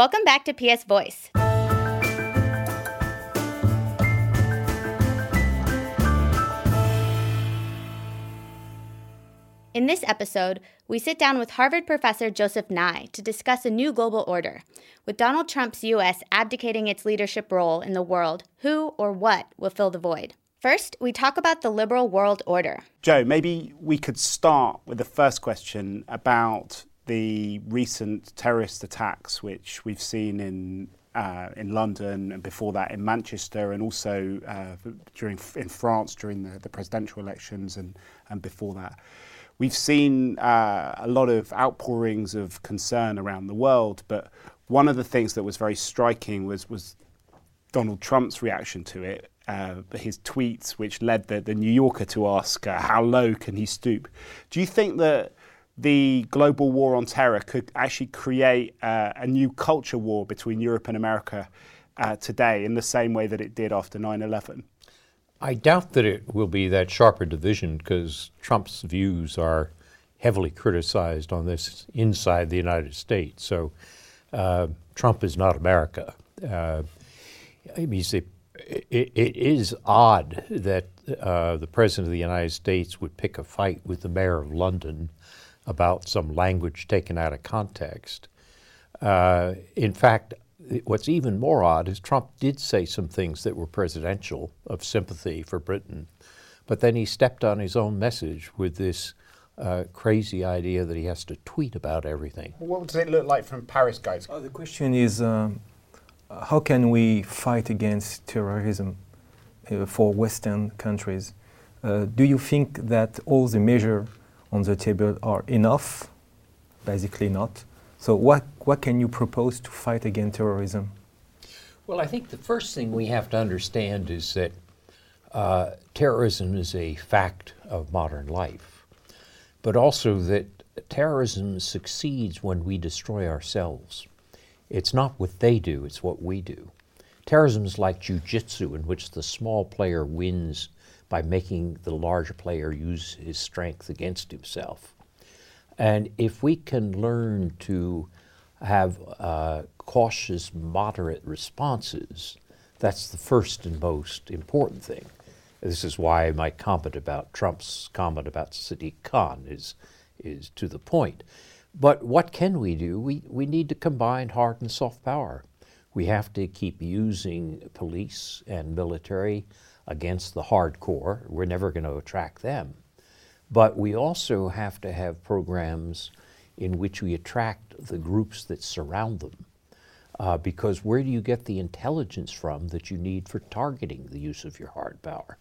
Welcome back to PS Voice. In this episode, we sit down with Harvard professor Joseph Nye to discuss a new global order. With Donald Trump's U.S. abdicating its leadership role in the world, who or what will fill the void? First, we talk about the liberal world order. Joe, maybe we could start with the first question about the recent terrorist attacks which we've seen in uh, in London and before that in Manchester and also uh, during in France during the, the presidential elections and, and before that. We've seen uh, a lot of outpourings of concern around the world, but one of the things that was very striking was, was Donald Trump's reaction to it, uh, his tweets, which led the, the New Yorker to ask, How low can he stoop? Do you think that the global war on terror could actually create uh, a new culture war between Europe and America uh, today in the same way that it did after 9 11? I doubt that it will be that sharper division because Trump's views are heavily criticized on this inside the United States. So uh, Trump is not America. Uh, I mean, it, it is odd that uh, the President of the United States would pick a fight with the Mayor of London about some language taken out of context. Uh, in fact, what's even more odd is Trump did say some things that were presidential of sympathy for Britain, but then he stepped on his own message with this uh, crazy idea that he has to tweet about everything. What does it look like from Paris, guys? Oh, the question is um, how can we fight against terrorism uh, for Western countries? Uh, do you think that all the measures on the table are enough? Basically, not. So, what, what can you propose to fight against terrorism? Well, I think the first thing we have to understand is that uh, terrorism is a fact of modern life, but also that terrorism succeeds when we destroy ourselves. It's not what they do, it's what we do. Terrorism is like jujitsu, in which the small player wins by making the larger player use his strength against himself. And if we can learn to have uh, cautious, moderate responses, that's the first and most important thing. This is why my comment about Trump's comment about Sadiq Khan is, is to the point. But what can we do? We, we need to combine hard and soft power. We have to keep using police and military against the hardcore. We're never going to attract them. But we also have to have programs in which we attract the groups that surround them. Uh, because where do you get the intelligence from that you need for targeting the use of your hard power?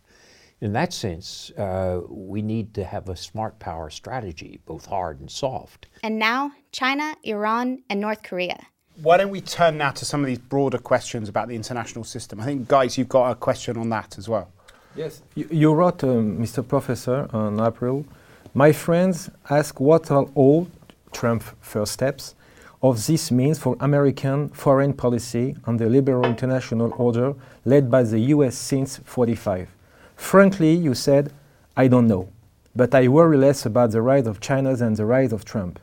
In that sense, uh, we need to have a smart power strategy, both hard and soft. And now, China, Iran, and North Korea. Why don't we turn now to some of these broader questions about the international system? I think, guys, you've got a question on that as well. Yes, you, you wrote, um, Mr. Professor, on April. My friends ask what are all Trump first steps of this means for American foreign policy and the liberal international order led by the US since 45. Frankly, you said, I don't know, but I worry less about the rise of China than the rise of Trump.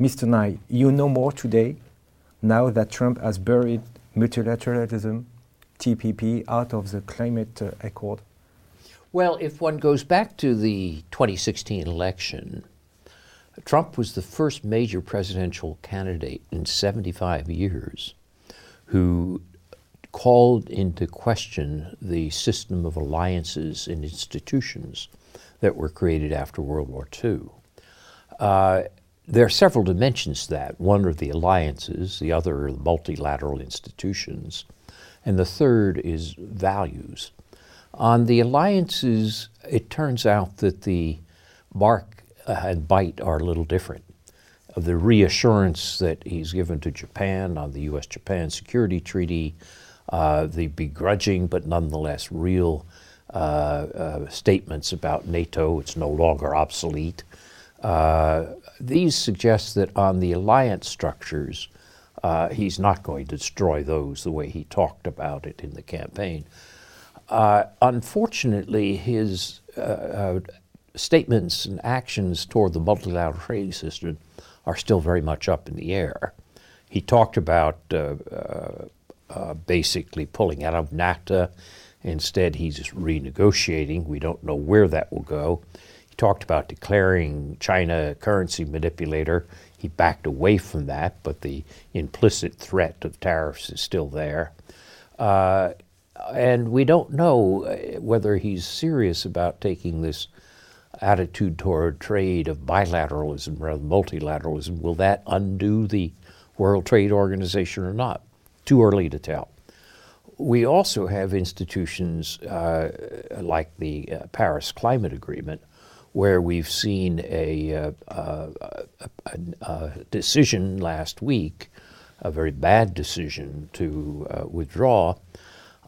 Mr. Nye, you know more today now that Trump has buried multilateralism, TPP, out of the climate uh, accord? Well, if one goes back to the 2016 election, Trump was the first major presidential candidate in 75 years who called into question the system of alliances and institutions that were created after World War II. Uh, there are several dimensions to that. One are the alliances, the other are the multilateral institutions, and the third is values. On the alliances, it turns out that the bark and bite are a little different. The reassurance that he's given to Japan on the U.S. Japan Security Treaty, uh, the begrudging but nonetheless real uh, uh, statements about NATO, it's no longer obsolete. Uh, these suggest that on the alliance structures, uh, he's not going to destroy those the way he talked about it in the campaign. Uh, unfortunately, his statements and actions toward the multilateral trading system are still very much up in the air. he talked about uh, uh, basically pulling out of NAFTA. Instead, he's renegotiating. We don't know where that will go. Talked about declaring China a currency manipulator. He backed away from that, but the implicit threat of tariffs is still there. Uh, and we don't know uh, whether he's serious about taking this attitude toward trade of bilateralism rather than multilateralism. Will that undo the World Trade Organization or not? Too early to tell. We also have institutions uh, like the uh, Paris Climate Agreement, where we've seen a, uh, uh a, a, decision last week, a very bad decision to uh, withdraw.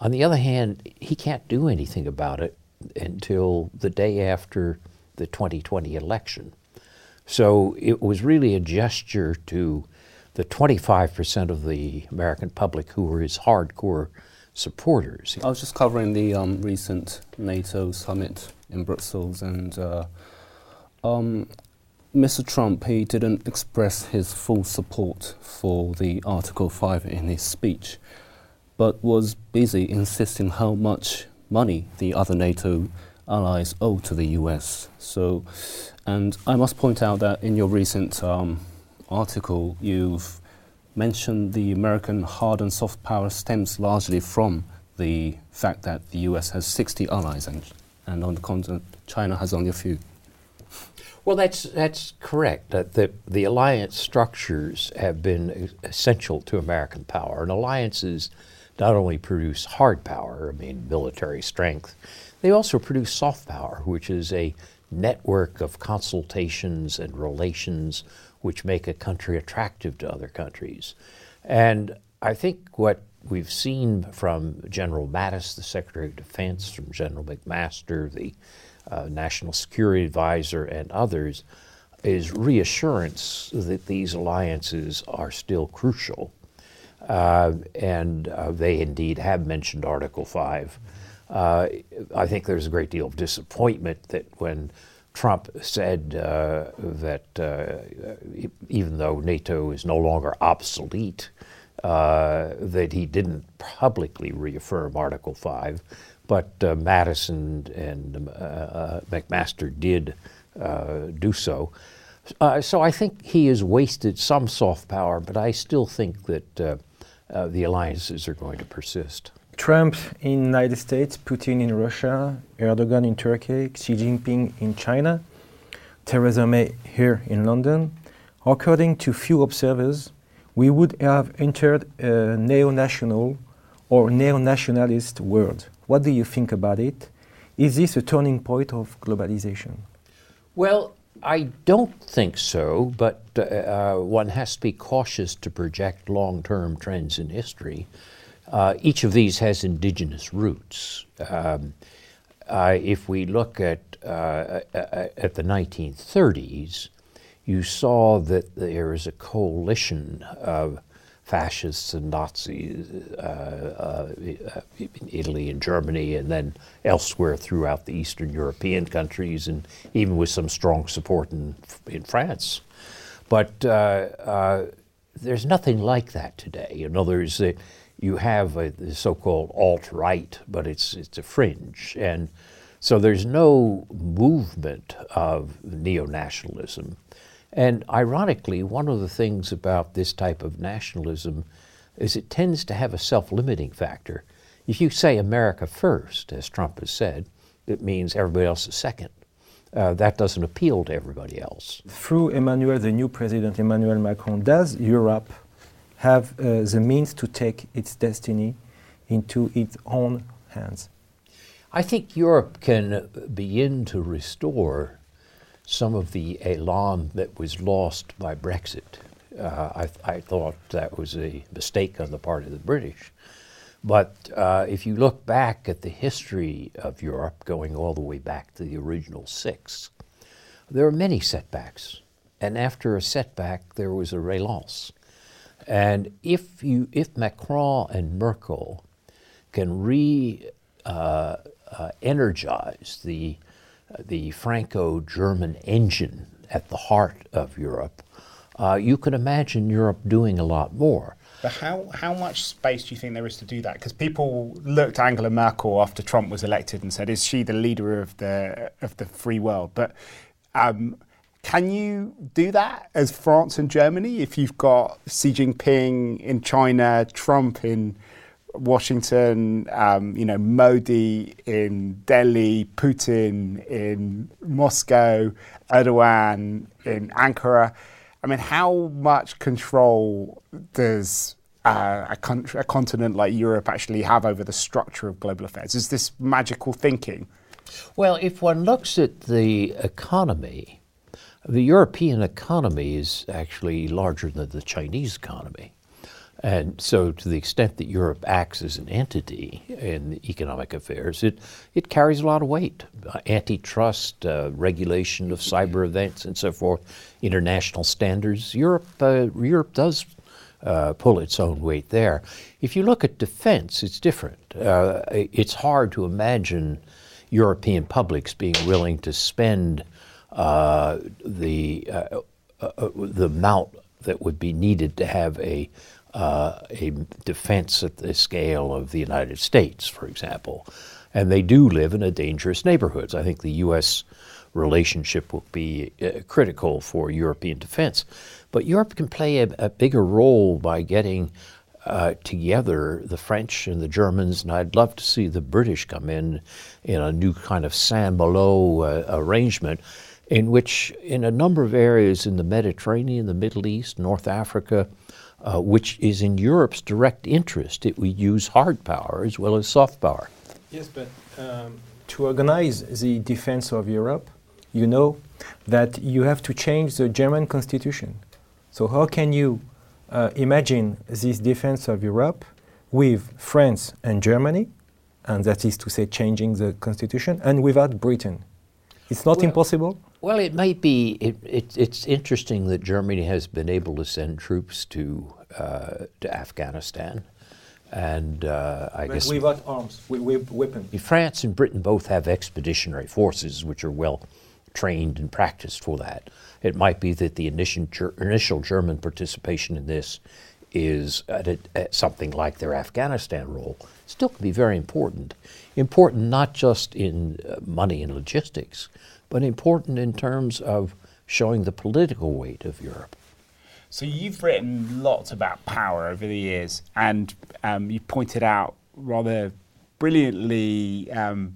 On the other hand, he can't do anything about it until the day after the 2020 election. So it was really a gesture to the 25% of the American public who were his hardcore supporters. I was just covering the um, recent NATO summit in Brussels, and uh, um, Mr. Trump he didn't express his full support for the Article 5 in his speech, but was busy insisting how much money the other NATO allies owe to the US. So, and I must point out that in your recent um, article, you've mentioned the American hard and soft power stems largely from the fact that the US has 60 allies and, and on the continent, China has only a few. Well, that's that's correct. That the the alliance structures have been essential to American power, and alliances not only produce hard power, I mean military strength, they also produce soft power, which is a network of consultations and relations which make a country attractive to other countries. And I think what we've seen from General Mattis, the Secretary of Defense, from General McMaster, the uh, National Security Advisor, and others, is reassurance that these alliances are still crucial. Uh, and uh, they indeed have mentioned Article 5. Uh, I think there's a great deal of disappointment that when Trump said uh, that uh, even though NATO is no longer obsolete, uh, that he didn't publicly reaffirm Article 5, but uh, Mattis and uh, McMaster did do so. so I think he has wasted some soft power, but I still think that the alliances are going to persist. Trump in the United States, Putin in Russia, Erdogan in Turkey, Xi Jinping in China, Theresa May here in London. According to few observers, we would have entered a neo-national or neo-nationalist world. What do you think about it? Is this a turning point of globalization? Well, I don't think so, but uh, uh, one has to be cautious to project long term trends in history. Uh, each of these has indigenous roots. Um, uh, if we look at, uh, at the 1930s, you saw that there is a coalition of fascists and Nazis uh, uh, in Italy and Germany, and then elsewhere throughout the Eastern European countries, and even with some strong support in, in France. But uh, there's nothing like that today. In other words, you have a, the so-called alt-right, but it's it's a fringe, and so there's no movement of neo-nationalism. And ironically, one of the things about this type of nationalism is it tends to have a self-limiting factor. If you say America first, as Trump has said, it means everybody else is second. Uh, that doesn't appeal to everybody else. Through Emmanuel, the new president, Emmanuel Macron, does Europe have uh, the means to take its destiny into its own hands? I think Europe can begin to restore some of the elan that was lost by Brexit. Uh, I, I, thought that was a mistake on the part of the British. But uh, if you look back at the history of Europe, going all the way back to the original six, there are many setbacks. And after a setback, there was a relance. And if you, if Macron and Merkel can re uh, uh, energize the the Franco-German engine at the heart of Europe, uh, you can imagine Europe doing a lot more. But how, how much space do you think there is to do that? Because people looked at Angela Merkel after Trump was elected and said, "Is she the leader of the of the free world?" But um, can you do that as France and Germany if you've got Xi Jinping in China, Trump in Washington, um, you know, Modi in Delhi, Putin in Moscow, Erdogan in Ankara? I mean, how much control does uh, a, country, a continent like Europe actually have over the structure of global affairs? Is this magical thinking? Well, if one looks at the economy, the European economy is actually larger than the Chinese economy. And so, to the extent that Europe acts as an entity in economic affairs, it, it carries a lot of weight. Uh, antitrust, uh, regulation of cyber events, and so forth, international standards. Europe, uh, Europe does uh, pull its own weight there. If you look at defense, it's different. Uh, it's hard to imagine European publics being willing to spend uh, the, the amount that would be needed to have a uh, a defense at the scale of the United States, for example. And they do live in a dangerous neighborhoods. I think the U.S. relationship will be uh, critical for European defense. But Europe can play a, a bigger role by getting uh, together the French and the Germans, and I'd love to see the British come in in a new kind of Saint Malo uh, arrangement, in which, in a number of areas in the Mediterranean, the Middle East, North Africa, uh, which is in Europe's direct interest. It would use hard power as well as soft power. Yes, but um, to organize the defense of Europe, you know that you have to change the German constitution. So, how can you uh, imagine this defense of Europe with France and Germany, and that is to say, changing the constitution, and without Britain? It's not well, impossible? Well, it might be. It, it, it's interesting that Germany has been able to send troops to uh, to Afghanistan, and uh, I but guess without arms, with, with weapons. France and Britain both have expeditionary forces, which are well trained and practiced for that. It might be that the initial, initial German participation in this is at, a, at, something like their Afghanistan role. Still can be very important. Important not just in uh, money and logistics, but important in terms of showing the political weight of Europe. So you've written lots about power over the years, and um, you pointed out rather brilliantly um,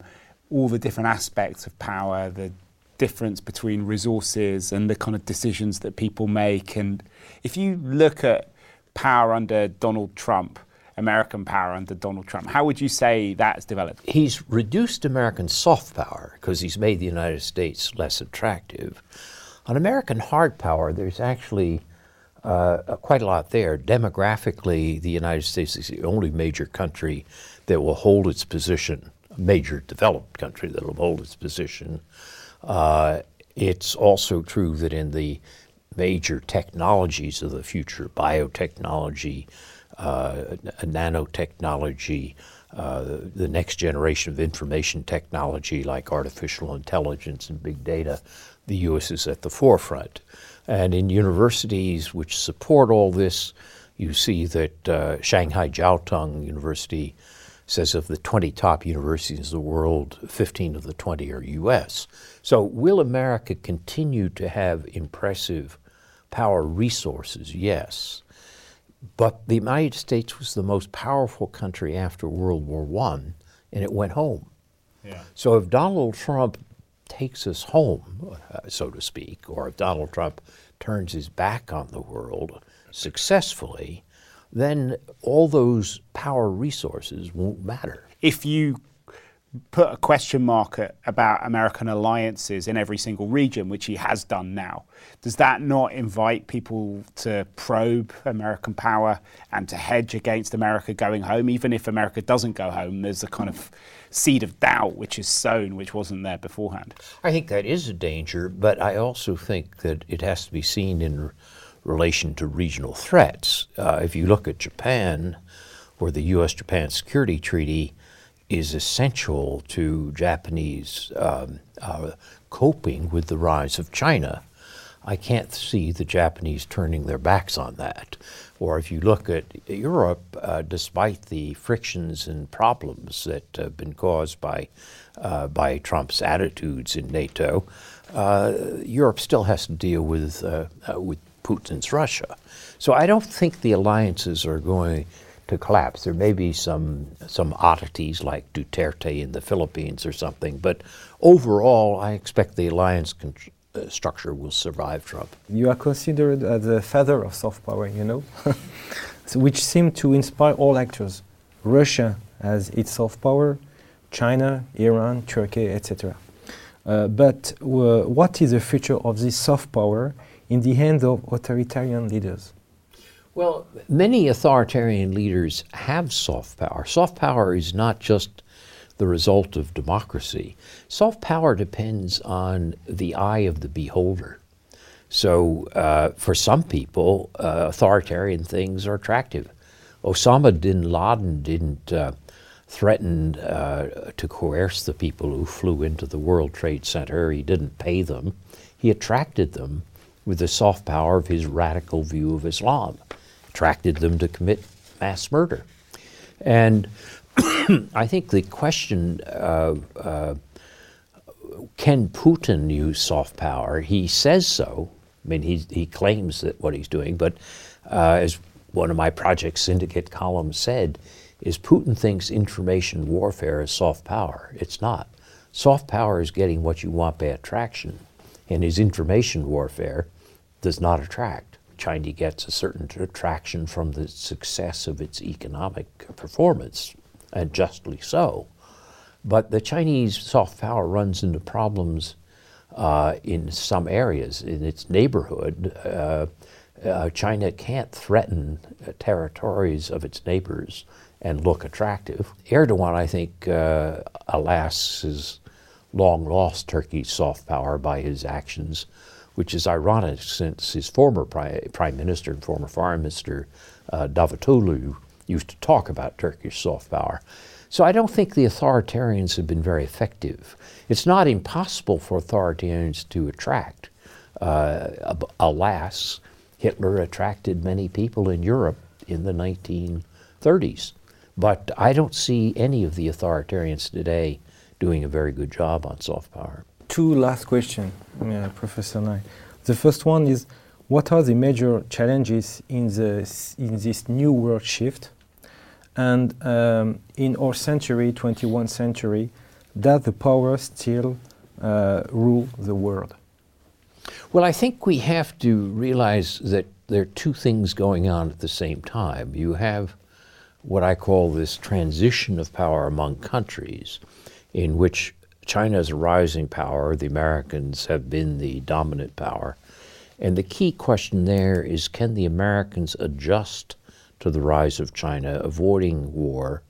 all the different aspects of power, the difference between resources and the kind of decisions that people make. And if you look at power under Donald Trump, American power under Donald Trump. How would you say that's developed? He's reduced American soft power because he's made the United States less attractive. On American hard power, there's actually uh, quite a lot there. Demographically, the United States is the only major country that will hold its position, a major developed country that will hold its position. Uh, it's also true that in the major technologies of the future, biotechnology, nanotechnology, uh, the next generation of information technology like artificial intelligence and big data, the U.S. is at the forefront. And in universities which support all this, you see that uh, Shanghai Jiao Tong University says of the 20 top universities in the world, 15 of the 20 are U.S. So, will America continue to have impressive power resources? Yes. But the United States was the most powerful country after World War I, and it went home. Yeah. So if Donald Trump takes us home, uh, so to speak, or if Donald Trump turns his back on the world successfully, then all those power resources won't matter. If you put a question mark about American alliances in every single region, which he has done now. Does that not invite people to probe American power and to hedge against America going home? Even if America doesn't go home, there's a kind of seed of doubt which is sown, which wasn't there beforehand. I think that is a danger, but I also think that it has to be seen in relation to regional threats. Uh, if you look at Japan, where the U.S. Japan Security Treaty is essential to Japanese um, uh, coping with the rise of China. I can't see the Japanese turning their backs on that. Or if you look at Europe, uh, despite the frictions and problems that have been caused by, uh, by Trump's attitudes in NATO, uh, Europe still has to deal with, uh, uh, with Putin's Russia. So I don't think the alliances are going to collapse. There may be some some oddities like Duterte in the Philippines or something, but overall, I expect the alliance con- uh, structure will survive Trump. You are considered as the father of soft power, you know, so which seemed to inspire all actors. Russia has its soft power, China, Iran, Turkey, etc. Uh, but uh, what is the future of this soft power in the hands of authoritarian leaders? Well, many authoritarian leaders have soft power. Soft power is not just the result of democracy. Soft power depends on the eye of the beholder. So, uh, for some people, uh, authoritarian things are attractive. Osama bin Laden didn't uh, threaten uh, to coerce the people who flew into the World Trade Center, he didn't pay them. He attracted them with the soft power of his radical view of Islam, attracted them to commit mass murder. And I think the question uh, uh, can Putin use soft power? He says so. I mean, he, he claims that what he's doing, but uh, as one of my Project Syndicate columns said, is Putin thinks information warfare is soft power. It's not. Soft power is getting what you want by attraction, and his information warfare does not attract. China gets a certain attraction from the success of its economic performance, and justly so. But the Chinese soft power runs into problems uh, in some areas. In its neighborhood, uh, uh, China can't threaten uh, territories of its neighbors and look attractive. Erdogan, I think, uh, alas, has long lost Turkey's soft power by his actions, which is ironic since his former pri- prime minister and former foreign minister, uh, Davutoglu, used to talk about Turkish soft power. So I don't think the authoritarians have been very effective. It's not impossible for authoritarians to attract. Uh, alas, Hitler attracted many people in Europe in the 1930s. But I don't see any of the authoritarians today doing a very good job on soft power. Two last questions, uh, Professor Nye. The first one is what are the major challenges in, the, in this new world shift? And um, in our century, 21st century, does the power still uh, rule the world? Well, I think we have to realize that there are two things going on at the same time. You have what I call this transition of power among countries, in which China is a rising power, the Americans have been the dominant power. And the key question there is can the Americans adjust to the rise of China, avoiding war?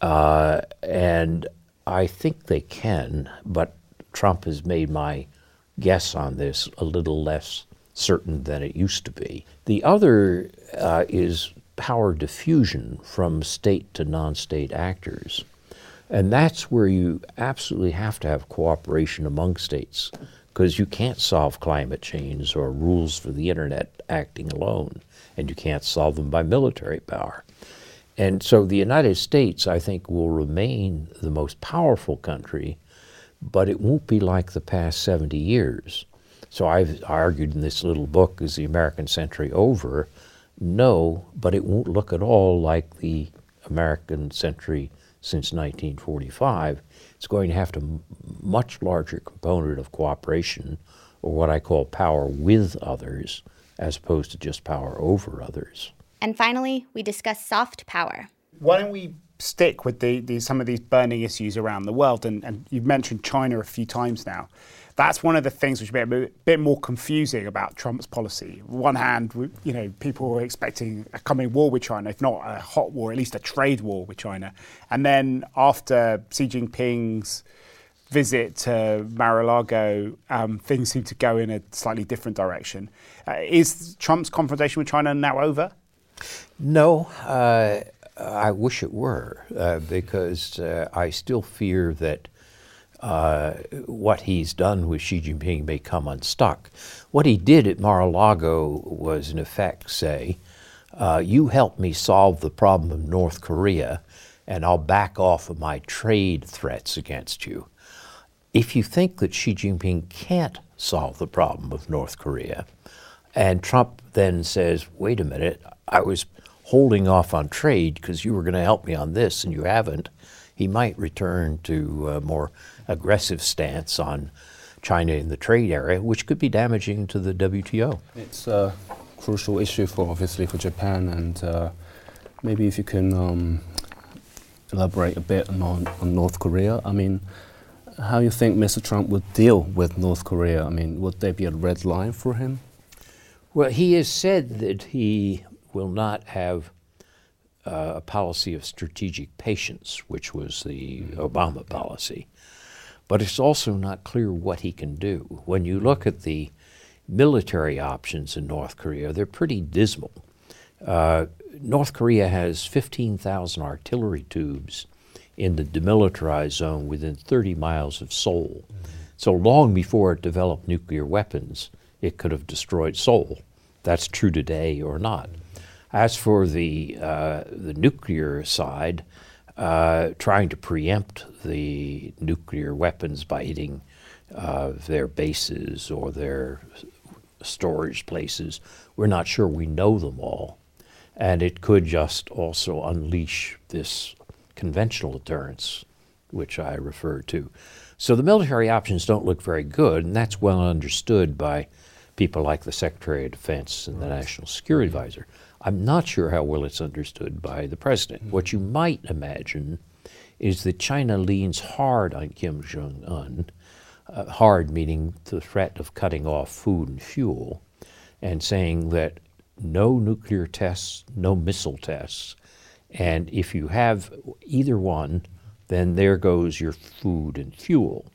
Uh, and I think they can, but Trump has made my guess on this a little less certain than it used to be. The other uh, is power diffusion from state to non state actors. And that's where you absolutely have to have cooperation among states because you can't solve climate change or rules for the internet acting alone, and you can't solve them by military power. And so the United States, I think, will remain the most powerful country, but it won't be like the past 70 years. So I've argued in this little book, Is the American Century Over? No, but it won't look at all like the American century since 1945. It's going to have a much larger component of cooperation, or what I call power with others, as opposed to just power over others. And finally, we discuss soft power. Why don't we stick with the, the, some of these burning issues around the world? And, and you've mentioned China a few times now that's one of the things which is a bit, more confusing about Trump's policy. On one hand, you know, people were expecting a coming war with China, if not a hot war, at least a trade war with China. And then after Xi Jinping's visit to Mar-a-Lago, um, things seem to go in a slightly different direction. Uh, is Trump's confrontation with China now over? No, uh, I wish it were, uh, because uh, I still fear that uh, what he's done with Xi Jinping may come unstuck. What he did at Mar-a-Lago was, in effect, say, uh, "You help me solve the problem of North Korea, and I'll back off of my trade threats against you." If you think that Xi Jinping can't solve the problem of North Korea, and Trump then says, "Wait a minute, I was holding off on trade because you were going to help me on this, and you haven't," he might return to a more aggressive stance on China in the trade area, which could be damaging to the WTO. It's a crucial issue for obviously for Japan, and uh, maybe if you can um, elaborate a bit on, on North Korea. I mean, how you think Mr. Trump would deal with North Korea? I mean, would there be a red line for him? Well, he has said that he will not have uh, a policy of strategic patience, which was the Obama policy. But it's also not clear what he can do. When you look at the military options in North Korea, they're pretty dismal. Uh, North Korea has 15,000 artillery tubes in the demilitarized zone within 30 miles of Seoul. Mm-hmm. So long before it developed nuclear weapons, it could have destroyed Seoul. That's true today or not. As for the uh, the nuclear side, uh, trying to preempt the nuclear weapons by hitting uh, their bases or their storage places, we're not sure we know them all, and it could just also unleash this conventional deterrence, which I refer to. So the military options don't look very good, and that's well understood by people like the Secretary of Defense and the National Security Advisor. I'm not sure how well it's understood by the president. Mm-hmm. What you might imagine is that China leans hard on Kim Jong un, uh, hard meaning the threat of cutting off food and fuel, and saying that no nuclear tests, no missile tests, and if you have either one, then there goes your food and fuel.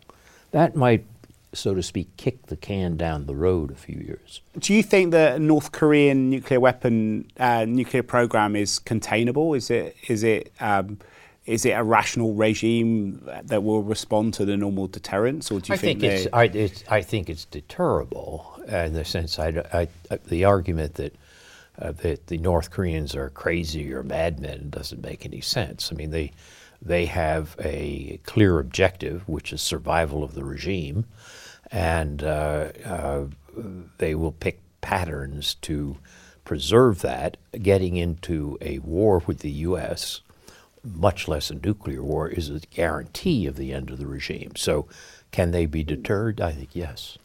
That might so to speak, kick the can down the road a few years. Do you think the North Korean nuclear weapon uh, nuclear program is containable? Is it is it um, is it a rational regime that will respond to the normal deterrence, or do you I think, think it's, I, it's, I, think it's deterrable in the sense I, I the argument that uh, that the North Koreans are crazy or madmen doesn't make any sense. I mean they they have a clear objective, which is survival of the regime and uh, uh, they will pick patterns to preserve that. Getting into a war with the U.S., much less a nuclear war, is a guarantee of the end of the regime. So, can they be deterred? I think yes.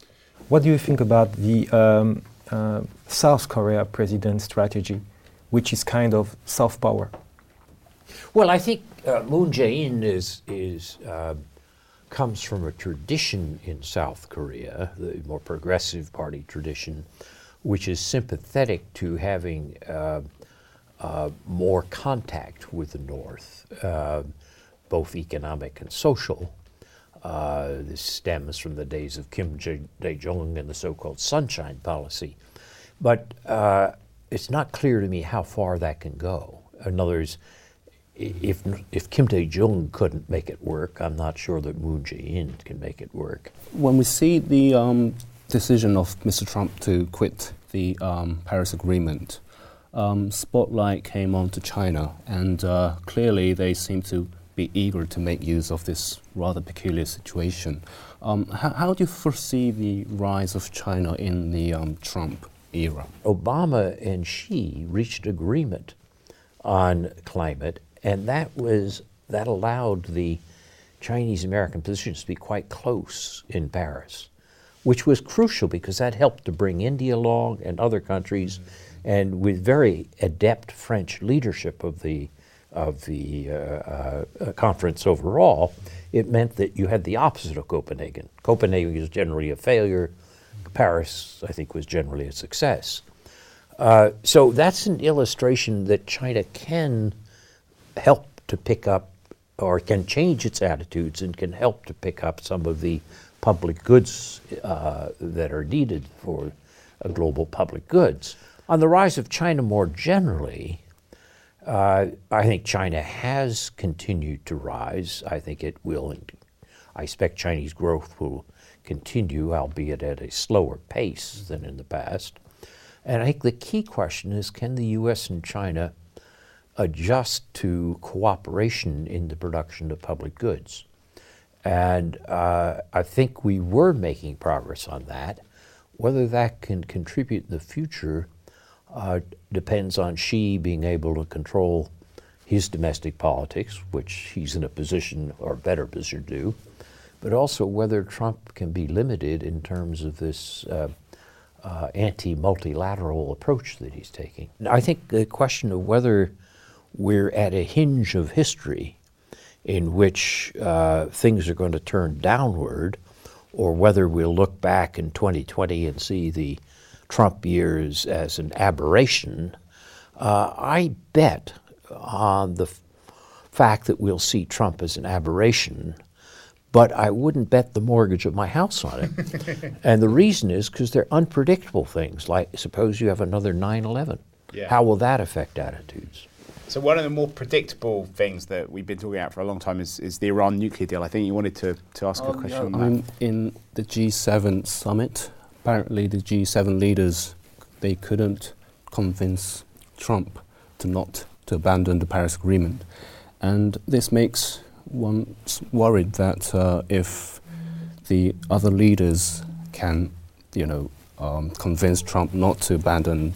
What do you think about the um, uh, South Korea president strategy, which is kind of soft power? Well, I think uh, Moon Jae-in is is uh, comes from a tradition in South Korea, the more progressive party tradition, which is sympathetic to having uh, uh, more contact with the North, uh, both economic and social. Uh, this stems from the days of Kim Dae Jung and the so called Sunshine Policy. But uh, it's not clear to me how far that can go. In other words, if if Kim Dae Jung couldn't make it work, I'm not sure that Moon Jae-in can make it work. When we see the um, decision of Mr. Trump to quit the um, Paris Agreement, um, spotlight came on to China, and uh, clearly they seem to be eager to make use of this rather peculiar situation. Um, how, how, do you foresee the rise of China in the um, Trump era? Obama and Xi reached agreement on climate and that was that allowed the Chinese American positions to be quite close in Paris, which was crucial because that helped to bring India along and other countries, mm-hmm. and with very adept French leadership of the of the uh, uh, uh, conference overall, it meant that you had the opposite of Copenhagen. Copenhagen was generally a failure. Paris, I think, was generally a success. Uh, so that's an illustration that China can help to pick up or can change its attitudes and can help to pick up some of the public goods uh, that are needed for global public goods. On the rise of China more generally, uh, I think China has continued to rise. I think it will I expect Chinese growth will continue, albeit at a slower pace than in the past. And I think the key question is can the U.S. and China adjust to cooperation in the production of public goods? And uh, I think we were making progress on that. Whether that can contribute in the future uh, depends on Xi being able to control his domestic politics, which he's in a position or better position to do, but also whether Trump can be limited in terms of this uh, uh, anti multilateral approach that he's taking. I think the question of whether we're at a hinge of history in which uh, things are going to turn downward, or whether we'll look back in 2020 and see the Trump years as an aberration, uh, I bet on the f- fact that we'll see Trump as an aberration but I wouldn't bet the mortgage of my house on it. and the reason is because they're unpredictable things, like suppose you have another 9 11. Yeah. How will that affect attitudes? So, one of the more predictable things that we've been talking about for a long time is, is the Iran nuclear deal. I think you wanted to, to ask um, a question yeah, I mean, in the G7 summit, apparently the G7 leaders they couldn't convince Trump to not to abandon the Paris Agreement. And this makes one worried that uh, if the other leaders can, you know, um, convince Trump not to abandon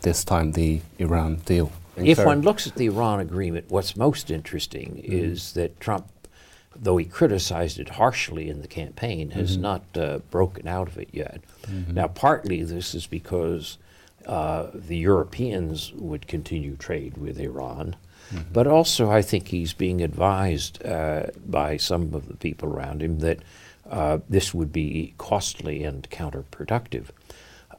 this time the Iran deal. If one looks at the Iran agreement, what's most interesting mm-hmm. is that Trump, though he criticized it harshly in the campaign, has mm-hmm. not uh, broken out of it yet. Mm-hmm. Now, partly this is because uh, the Europeans would continue trade with Iran. Mm-hmm. But also, I think he's being advised uh, by some of the people around him that uh, this would be costly and counterproductive.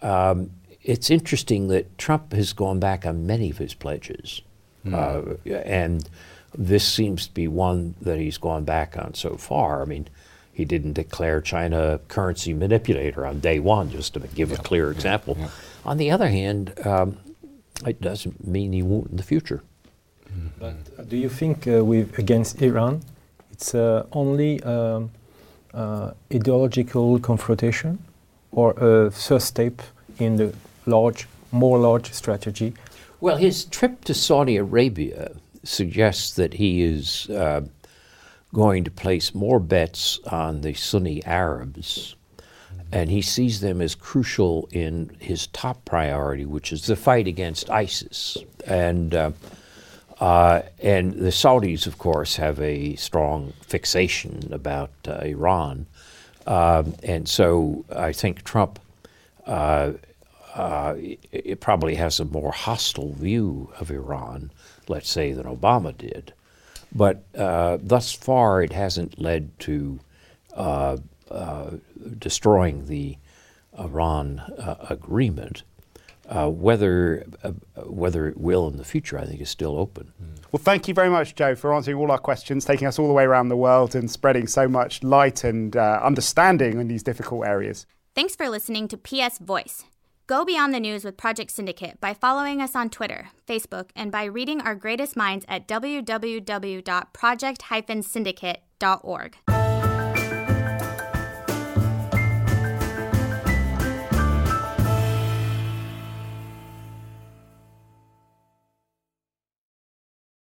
Um, it's interesting that Trump has gone back on many of his pledges. Mm. Uh, and this seems to be one that he's gone back on so far. I mean, he didn't declare China a currency manipulator on day one, just to give yeah. a clear example. Yeah. On the other hand, um, it doesn't mean he won't in the future. But do you think uh, with against Iran, it's uh, only um, uh, ideological confrontation, or a first step in the large, more large strategy? Well, his trip to Saudi Arabia suggests that he is uh, going to place more bets on the Sunni Arabs and he sees them as crucial in his top priority, which is the fight against ISIS. And uh, uh, and the Saudis, of course, have a strong fixation about uh, Iran. Um, and so I think Trump uh, uh it probably has a more hostile view of Iran, let's say, than Obama did. But uh, thus far, it hasn't led to uh, destroying the Iran agreement. Uh, whether uh, whether it will in the future, I think, is still open. Well, thank you very much, Joe, for answering all our questions, taking us all the way around the world, and spreading so much light and uh, understanding in these difficult areas. Thanks for listening to PS Voice. Go beyond the news with Project Syndicate by following us on Twitter, Facebook, and by reading our greatest minds at www.project-syndicate.org.